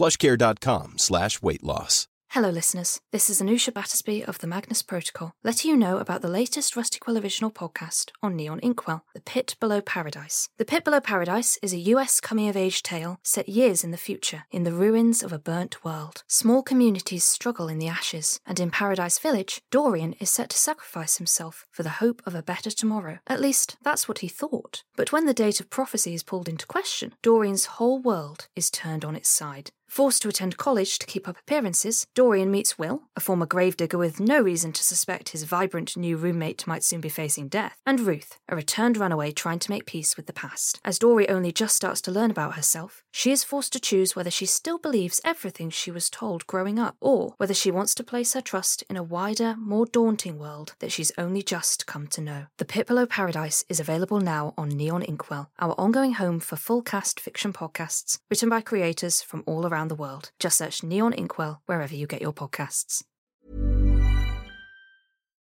plushcare.com slash weight loss. Hello, listeners. This is Anusha Battersby of the Magnus Protocol, letting you know about the latest Rusty Quill original podcast on Neon Inkwell, The Pit Below Paradise. The Pit Below Paradise is a US coming of age tale set years in the future, in the ruins of a burnt world. Small communities struggle in the ashes, and in Paradise Village, Dorian is set to sacrifice himself for the hope of a better tomorrow. At least, that's what he thought. But when the date of prophecy is pulled into question, Dorian's whole world is turned on its side. Forced to attend college to keep up appearances, Dorian meets Will, a former gravedigger with no reason to suspect his vibrant new roommate might soon be facing death, and Ruth, a returned runaway trying to make peace with the past. As Dory only just starts to learn about herself, she is forced to choose whether she still believes everything she was told growing up, or whether she wants to place her trust in a wider, more daunting world that she's only just come to know. The Pit Below Paradise is available now on Neon Inkwell, our ongoing home for full cast fiction podcasts written by creators from all around the world. Just search Neon Inkwell wherever you get your podcasts.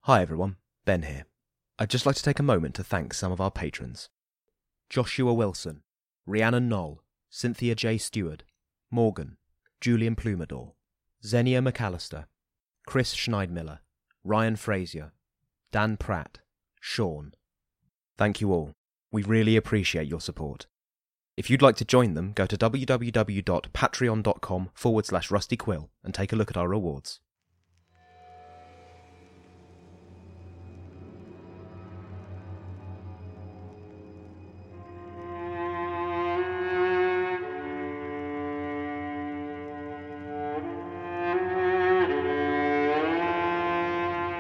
Hi everyone, Ben here. I'd just like to take a moment to thank some of our patrons Joshua Wilson, Rhiannon Knol, Cynthia J. Steward, Morgan, Julian Plumadore, Zenia McAllister, Chris Schneidmiller, Ryan Frazier, Dan Pratt, Shaun. Thank you all. We really appreciate your support. If you'd like to join them, go to www.patreon.com forward slash rustyquill and take a look at our rewards.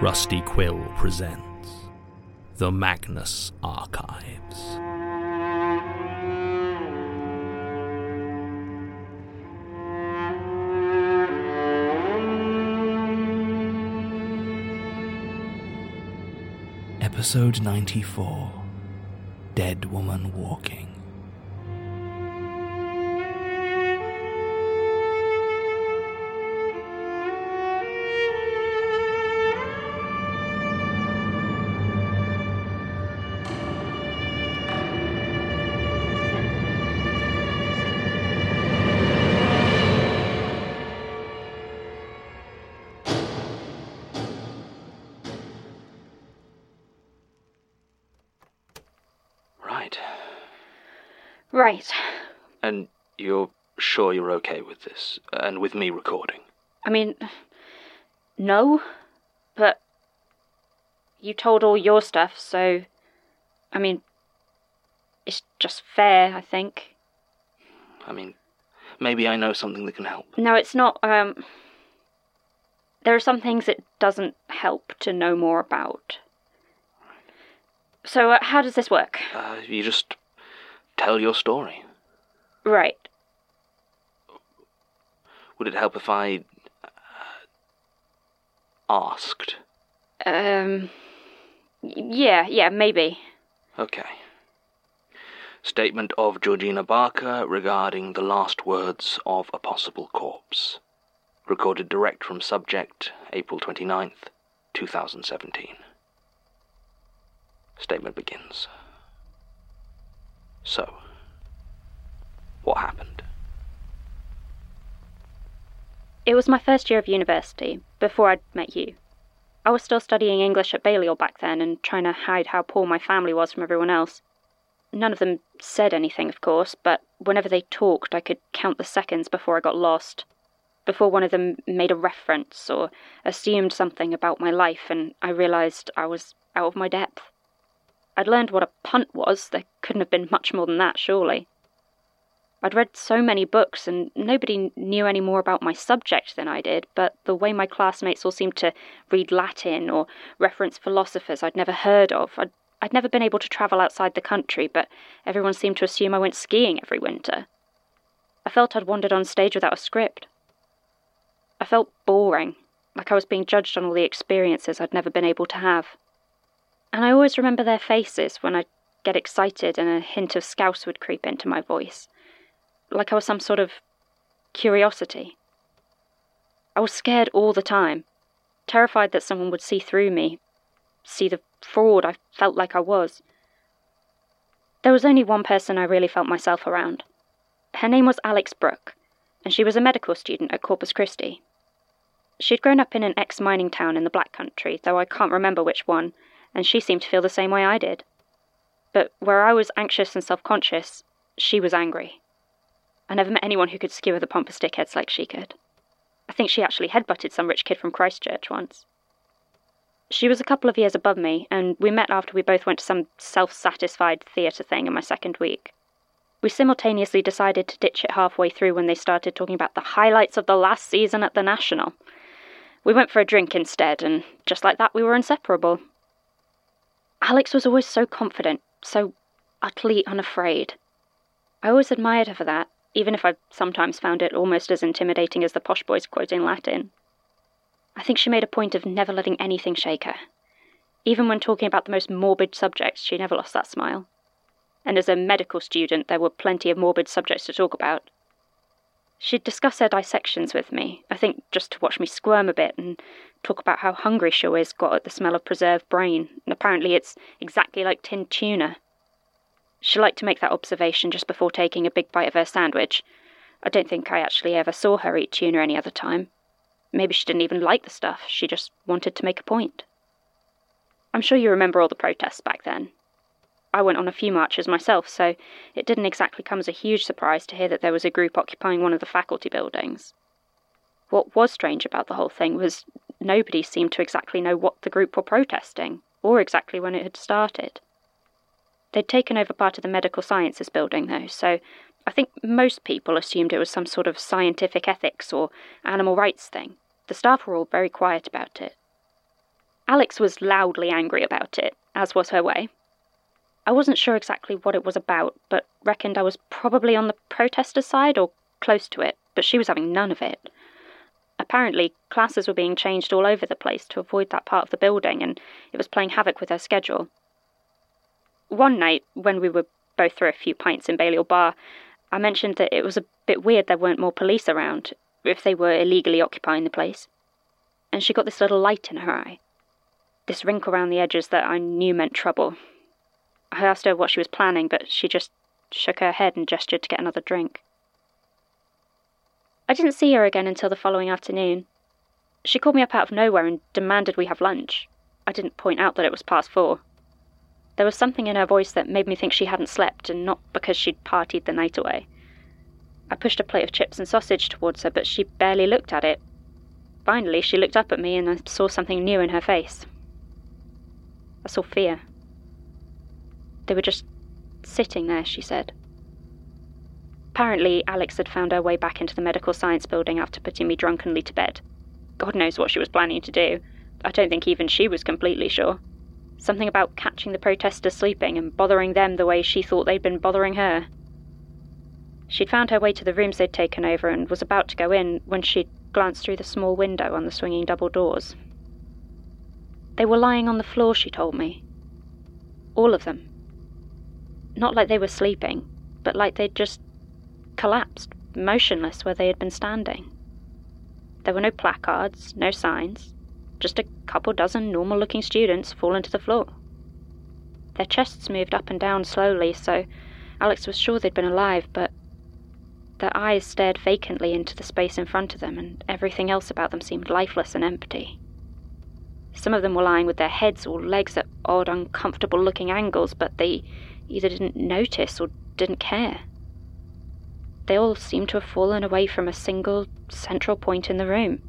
Rusty Quill presents The Magnus Archives. Episode 94 Dead Woman Walking. This? And with me recording? I mean, no, but you told all your stuff, so. I mean, it's just fair, I think. I mean, maybe I know something that can help. No, it's not, um. There are some things it doesn't help to know more about. So, uh, how does this work? Uh, you just tell your story. Right. Would it help if I uh, asked? Um. Yeah, yeah, maybe. Okay. Statement of Georgina Barker regarding the last words of a possible corpse. Recorded direct from subject, April 29th, 2017. Statement begins. So, what happened? It was my first year of university, before I'd met you. I was still studying English at Balliol back then and trying to hide how poor my family was from everyone else. None of them said anything, of course, but whenever they talked, I could count the seconds before I got lost. Before one of them made a reference or assumed something about my life, and I realised I was out of my depth. I'd learned what a punt was, there couldn't have been much more than that, surely. I'd read so many books, and nobody knew any more about my subject than I did, but the way my classmates all seemed to read Latin or reference philosophers I'd never heard of, I'd, I'd never been able to travel outside the country, but everyone seemed to assume I went skiing every winter. I felt I'd wandered on stage without a script. I felt boring, like I was being judged on all the experiences I'd never been able to have. And I always remember their faces when I'd get excited and a hint of scouse would creep into my voice like I was some sort of curiosity. I was scared all the time, terrified that someone would see through me, see the fraud I felt like I was. There was only one person I really felt myself around. Her name was Alex Brooke, and she was a medical student at Corpus Christi. She'd grown up in an ex mining town in the Black Country, though I can't remember which one, and she seemed to feel the same way I did. But where I was anxious and self conscious, she was angry. I never met anyone who could skewer the pompous dickheads like she could. I think she actually headbutted some rich kid from Christ Church once. She was a couple of years above me, and we met after we both went to some self satisfied theatre thing in my second week. We simultaneously decided to ditch it halfway through when they started talking about the highlights of the last season at the National. We went for a drink instead, and just like that, we were inseparable. Alex was always so confident, so utterly unafraid. I always admired her for that, even if I sometimes found it almost as intimidating as the posh boys quoting Latin. I think she made a point of never letting anything shake her. Even when talking about the most morbid subjects, she never lost that smile. And as a medical student, there were plenty of morbid subjects to talk about. She'd discuss her dissections with me, I think just to watch me squirm a bit and talk about how hungry she always got at the smell of preserved brain, and apparently it's exactly like tinned tuna. She liked to make that observation just before taking a big bite of her sandwich. I don't think I actually ever saw her eat tuna any other time. Maybe she didn't even like the stuff, she just wanted to make a point. I'm sure you remember all the protests back then. I went on a few marches myself, so it didn't exactly come as a huge surprise to hear that there was a group occupying one of the faculty buildings. What was strange about the whole thing was nobody seemed to exactly know what the group were protesting, or exactly when it had started. They'd taken over part of the medical sciences building, though, so I think most people assumed it was some sort of scientific ethics or animal rights thing. The staff were all very quiet about it. Alex was loudly angry about it, as was her way. I wasn't sure exactly what it was about, but reckoned I was probably on the protesters' side or close to it, but she was having none of it. Apparently, classes were being changed all over the place to avoid that part of the building, and it was playing havoc with her schedule. One night, when we were both through a few pints in Balliol Bar, I mentioned that it was a bit weird there weren't more police around, if they were illegally occupying the place. And she got this little light in her eye. This wrinkle around the edges that I knew meant trouble. I asked her what she was planning, but she just shook her head and gestured to get another drink. I didn't see her again until the following afternoon. She called me up out of nowhere and demanded we have lunch. I didn't point out that it was past four. There was something in her voice that made me think she hadn't slept, and not because she'd partied the night away. I pushed a plate of chips and sausage towards her, but she barely looked at it. Finally, she looked up at me, and I saw something new in her face. I saw fear. They were just sitting there, she said. Apparently, Alex had found her way back into the medical science building after putting me drunkenly to bed. God knows what she was planning to do. I don't think even she was completely sure. Something about catching the protesters sleeping and bothering them the way she thought they'd been bothering her. She'd found her way to the rooms they'd taken over and was about to go in when she'd glanced through the small window on the swinging double doors. They were lying on the floor, she told me. All of them. Not like they were sleeping, but like they'd just collapsed, motionless where they had been standing. There were no placards, no signs, just a couple dozen normal looking students fallen to the floor. Their chests moved up and down slowly, so Alex was sure they'd been alive, but their eyes stared vacantly into the space in front of them, and everything else about them seemed lifeless and empty. Some of them were lying with their heads or legs at odd, uncomfortable looking angles, but they either didn't notice or didn't care. They all seemed to have fallen away from a single central point in the room.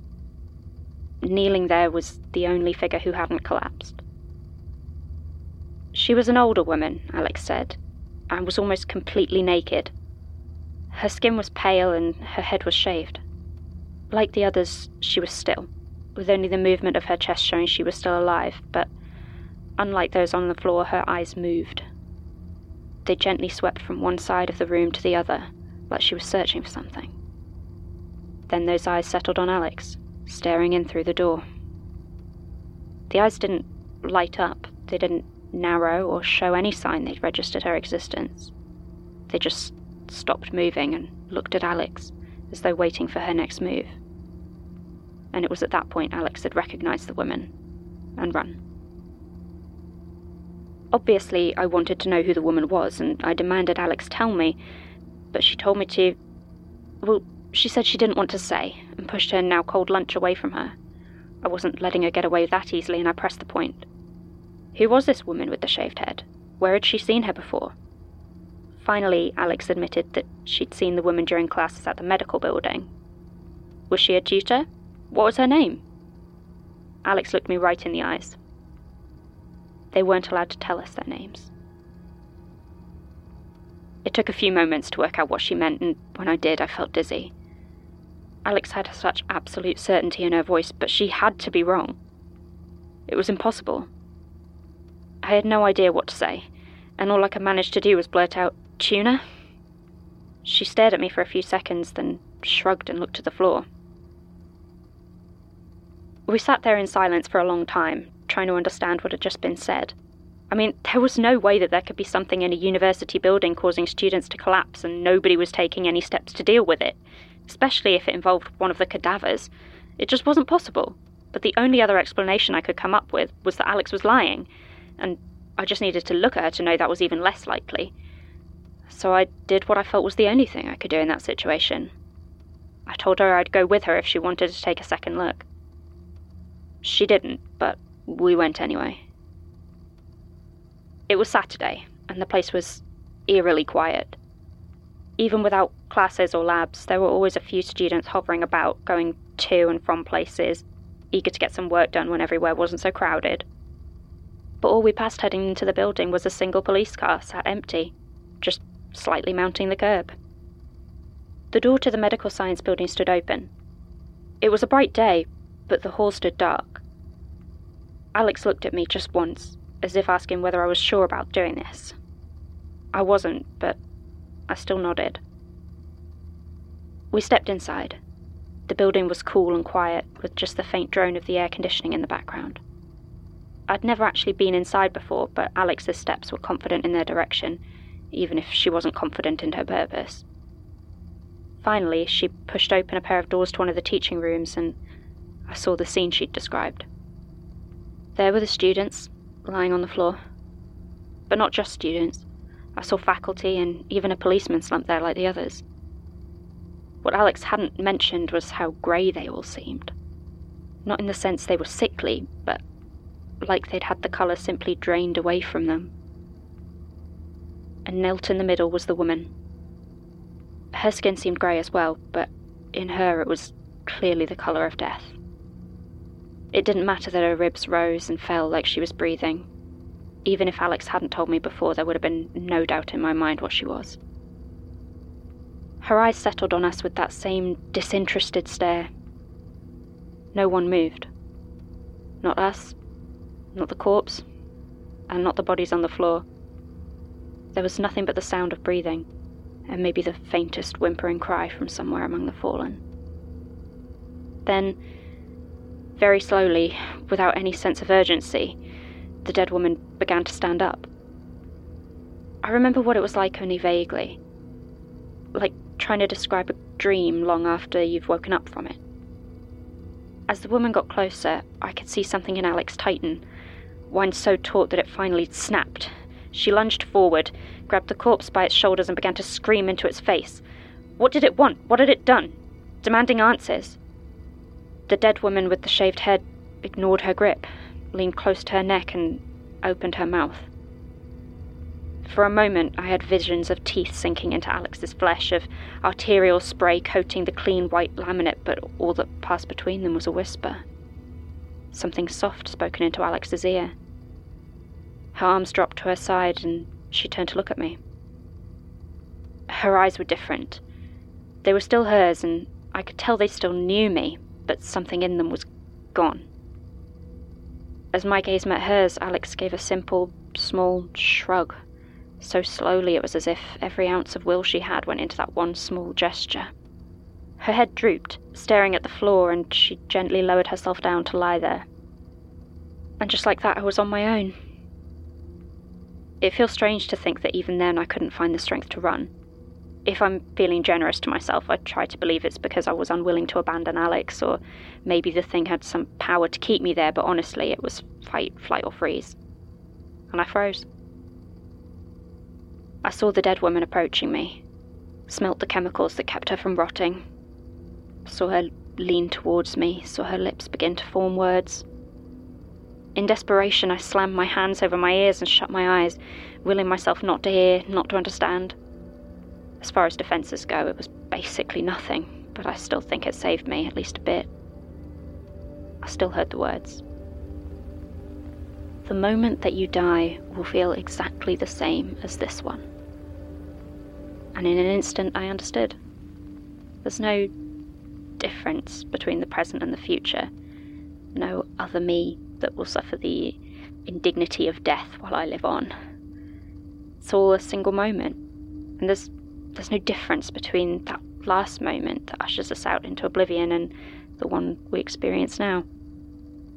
Kneeling there was the only figure who hadn't collapsed. She was an older woman, Alex said, and was almost completely naked. Her skin was pale and her head was shaved. Like the others, she was still, with only the movement of her chest showing she was still alive, but unlike those on the floor, her eyes moved. They gently swept from one side of the room to the other, like she was searching for something. Then those eyes settled on Alex, staring in through the door. The eyes didn't light up, they didn't narrow or show any sign they'd registered her existence. They just stopped moving and looked at Alex, as though waiting for her next move. And it was at that point Alex had recognized the woman and run. Obviously, I wanted to know who the woman was, and I demanded Alex tell me, but she told me to. Well, she said she didn't want to say, and pushed her now cold lunch away from her. I wasn't letting her get away that easily, and I pressed the point. Who was this woman with the shaved head? Where had she seen her before? Finally, Alex admitted that she'd seen the woman during classes at the medical building. Was she a tutor? What was her name? Alex looked me right in the eyes. They weren't allowed to tell us their names. It took a few moments to work out what she meant, and when I did, I felt dizzy. Alex had such absolute certainty in her voice, but she had to be wrong. It was impossible. I had no idea what to say, and all I could manage to do was blurt out, Tuna? She stared at me for a few seconds, then shrugged and looked to the floor. We sat there in silence for a long time, trying to understand what had just been said. I mean, there was no way that there could be something in a university building causing students to collapse and nobody was taking any steps to deal with it, especially if it involved one of the cadavers. It just wasn't possible. But the only other explanation I could come up with was that Alex was lying, and I just needed to look at her to know that was even less likely so I did what I felt was the only thing I could do in that situation. I told her I'd go with her if she wanted to take a second look. She didn't, but we went anyway. It was Saturday, and the place was eerily quiet. Even without classes or labs, there were always a few students hovering about, going to and from places, eager to get some work done when everywhere wasn't so crowded. But all we passed heading into the building was a single police car sat empty, just slightly mounting the curb. The door to the medical science building stood open. It was a bright day, but the hall stood dark. Alex looked at me just once, as if asking whether I was sure about doing this. I wasn't, but I still nodded. We stepped inside. The building was cool and quiet, with just the faint drone of the air conditioning in the background. I'd never actually been inside before, but Alex's steps were confident in their direction, even if she wasn't confident in her purpose. Finally, she pushed open a pair of doors to one of the teaching rooms, and I saw the scene she'd described. There were the students, lying on the floor. But not just students. I saw faculty and even a policeman slumped there like the others. What Alex hadn't mentioned was how grey they all seemed. Not in the sense they were sickly, but like they'd had the colour simply drained away from them and knelt in the middle was the woman. Her skin seemed grey as well, but in her it was clearly the colour of death. It didn't matter that her ribs rose and fell like she was breathing. Even if Alex hadn't told me before, there would have been no doubt in my mind what she was. Her eyes settled on us with that same disinterested stare. No one moved. Not us, not the corpse, and not the bodies on the floor. There was nothing but the sound of breathing, and maybe the faintest whimpering cry from somewhere among the fallen. Then, very slowly, without any sense of urgency, the dead woman began to stand up. I remember what it was like only vaguely. Like trying to describe a dream long after you've woken up from it. As the woman got closer, I could see something in Alex tighten, wind so taut that it finally snapped. She lunged forward, grabbed the corpse by its shoulders, and began to scream into its face. What did it want? What had it done? Demanding answers. The dead woman with the shaved head ignored her grip, leaned close to her neck, and opened her mouth. For a moment, I had visions of teeth sinking into Alex's flesh, of arterial spray coating the clean white laminate, but all that passed between them was a whisper. Something soft spoken into Alex's ear. Her arms dropped to her side, and she turned to look at me. Her eyes were different. They were still hers, and I could tell they still knew me, but something in them was gone. As my gaze met hers, Alex gave a simple, small shrug so slowly it was as if every ounce of will she had went into that one small gesture. Her head drooped, staring at the floor, and she gently lowered herself down to lie there. And just like that, I was on my own. It feels strange to think that even then I couldn't find the strength to run. If I'm feeling generous to myself, I try to believe it's because I was unwilling to abandon Alex, or maybe the thing had some power to keep me there, but honestly, it was fight, flight, or freeze. And I froze. I saw the dead woman approaching me, smelt the chemicals that kept her from rotting, saw her lean towards me, saw her lips begin to form words. In desperation, I slammed my hands over my ears and shut my eyes, willing myself not to hear, not to understand. As far as defences go, it was basically nothing, but I still think it saved me, at least a bit. I still heard the words. The moment that you die will feel exactly the same as this one and in an instant I understood. There's no difference between the present and the future, no other me that will suffer the indignity of death while I live on. It's all a single moment, and there's there's no difference between that last moment that ushers us out into oblivion and the one we experience now.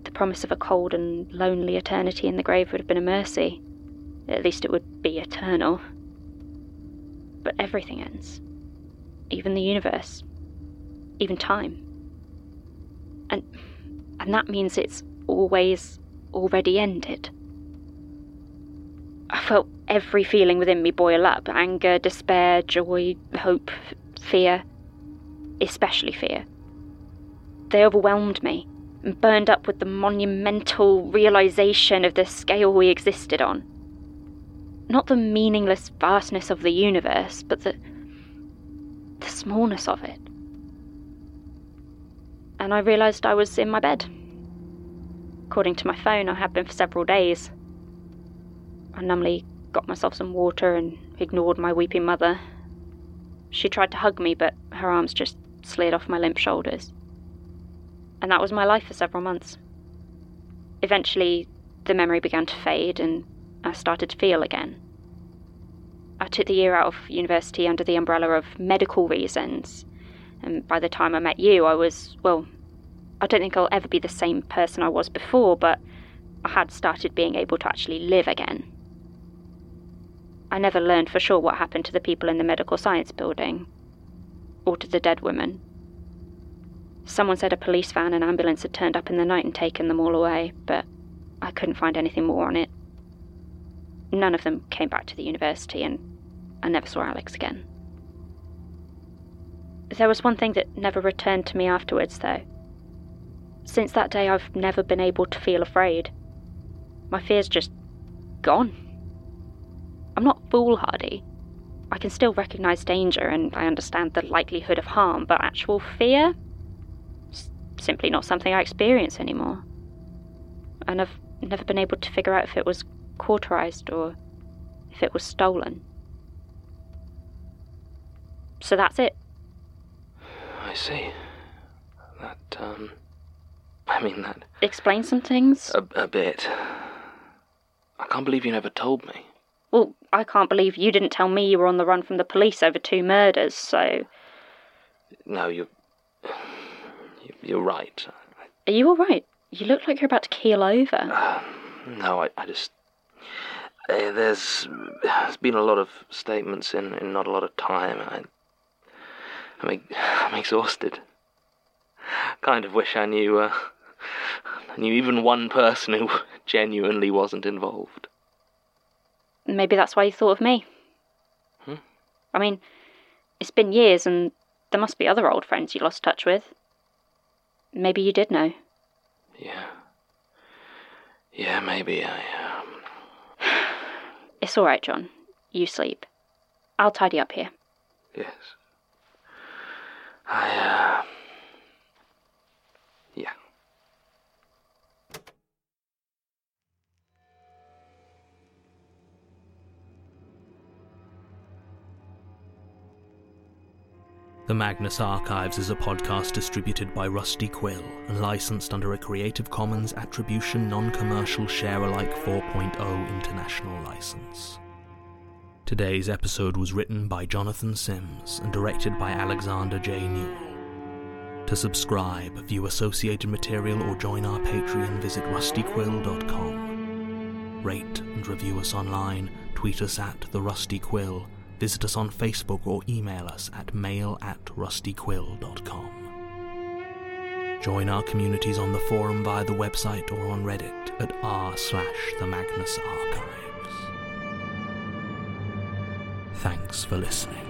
The promise of a cold and lonely eternity in the grave would have been a mercy. At least it would be eternal. But everything ends. Even the universe. Even time. And and that means it's always already ended. I felt every feeling within me boil up anger, despair, joy, hope, fear. Especially fear. They overwhelmed me and burned up with the monumental realization of the scale we existed on. Not the meaningless vastness of the universe, but the, the smallness of it. And I realised I was in my bed. According to my phone, I had been for several days. I numbly got myself some water and ignored my weeping mother. She tried to hug me, but her arms just slid off my limp shoulders. And that was my life for several months. Eventually, the memory began to fade, and I started to feel again. I took the year out of university under the umbrella of medical reasons, and by the time I met you, I was, well, I don't think I'll ever be the same person I was before, but I had started being able to actually live again. I never learned for sure what happened to the people in the medical science building, or to the dead women. Someone said a police van and ambulance had turned up in the night and taken them all away, but I couldn't find anything more on it. None of them came back to the university, and I never saw Alex again. There was one thing that never returned to me afterwards, though. Since that day, I've never been able to feel afraid. My fear's just gone. I'm not foolhardy. I can still recognize danger and I understand the likelihood of harm, but actual fear? It's simply not something I experience anymore. And I've never been able to figure out if it was cauterized or if it was stolen. So that's it. I see. That, um. I mean, that. Explain some things? A, a bit. I can't believe you never told me. Well, I can't believe you didn't tell me you were on the run from the police over two murders, so. No, you're. You're right. Are you alright? You look like you're about to keel over. Uh, no, I, I just. Uh, there's, there's been a lot of statements in, in not a lot of time. I, I'm, I'm exhausted. kind of wish I knew, uh, I knew even one person who genuinely wasn't involved. Maybe that's why you thought of me. Hmm? I mean, it's been years and there must be other old friends you lost touch with. Maybe you did know. Yeah. Yeah, maybe I, um... It's all right, John. You sleep. I'll tidy up here. Yes. I, uh... The Magnus Archives is a podcast distributed by Rusty Quill and licensed under a Creative Commons Attribution Non Commercial Share Alike 4.0 International License. Today's episode was written by Jonathan Sims and directed by Alexander J. Newall. To subscribe, view associated material, or join our Patreon, visit rustyquill.com. Rate and review us online, tweet us at The Rusty Quill, visit us on Facebook, or email us at mail at rustyquill.com. Join our communities on the forum via the website or on Reddit at r slash the Magnus Archives. Thanks for listening.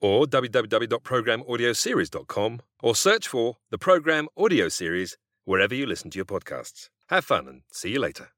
or www.programaudioseries.com or search for the Program Audio Series wherever you listen to your podcasts. Have fun and see you later.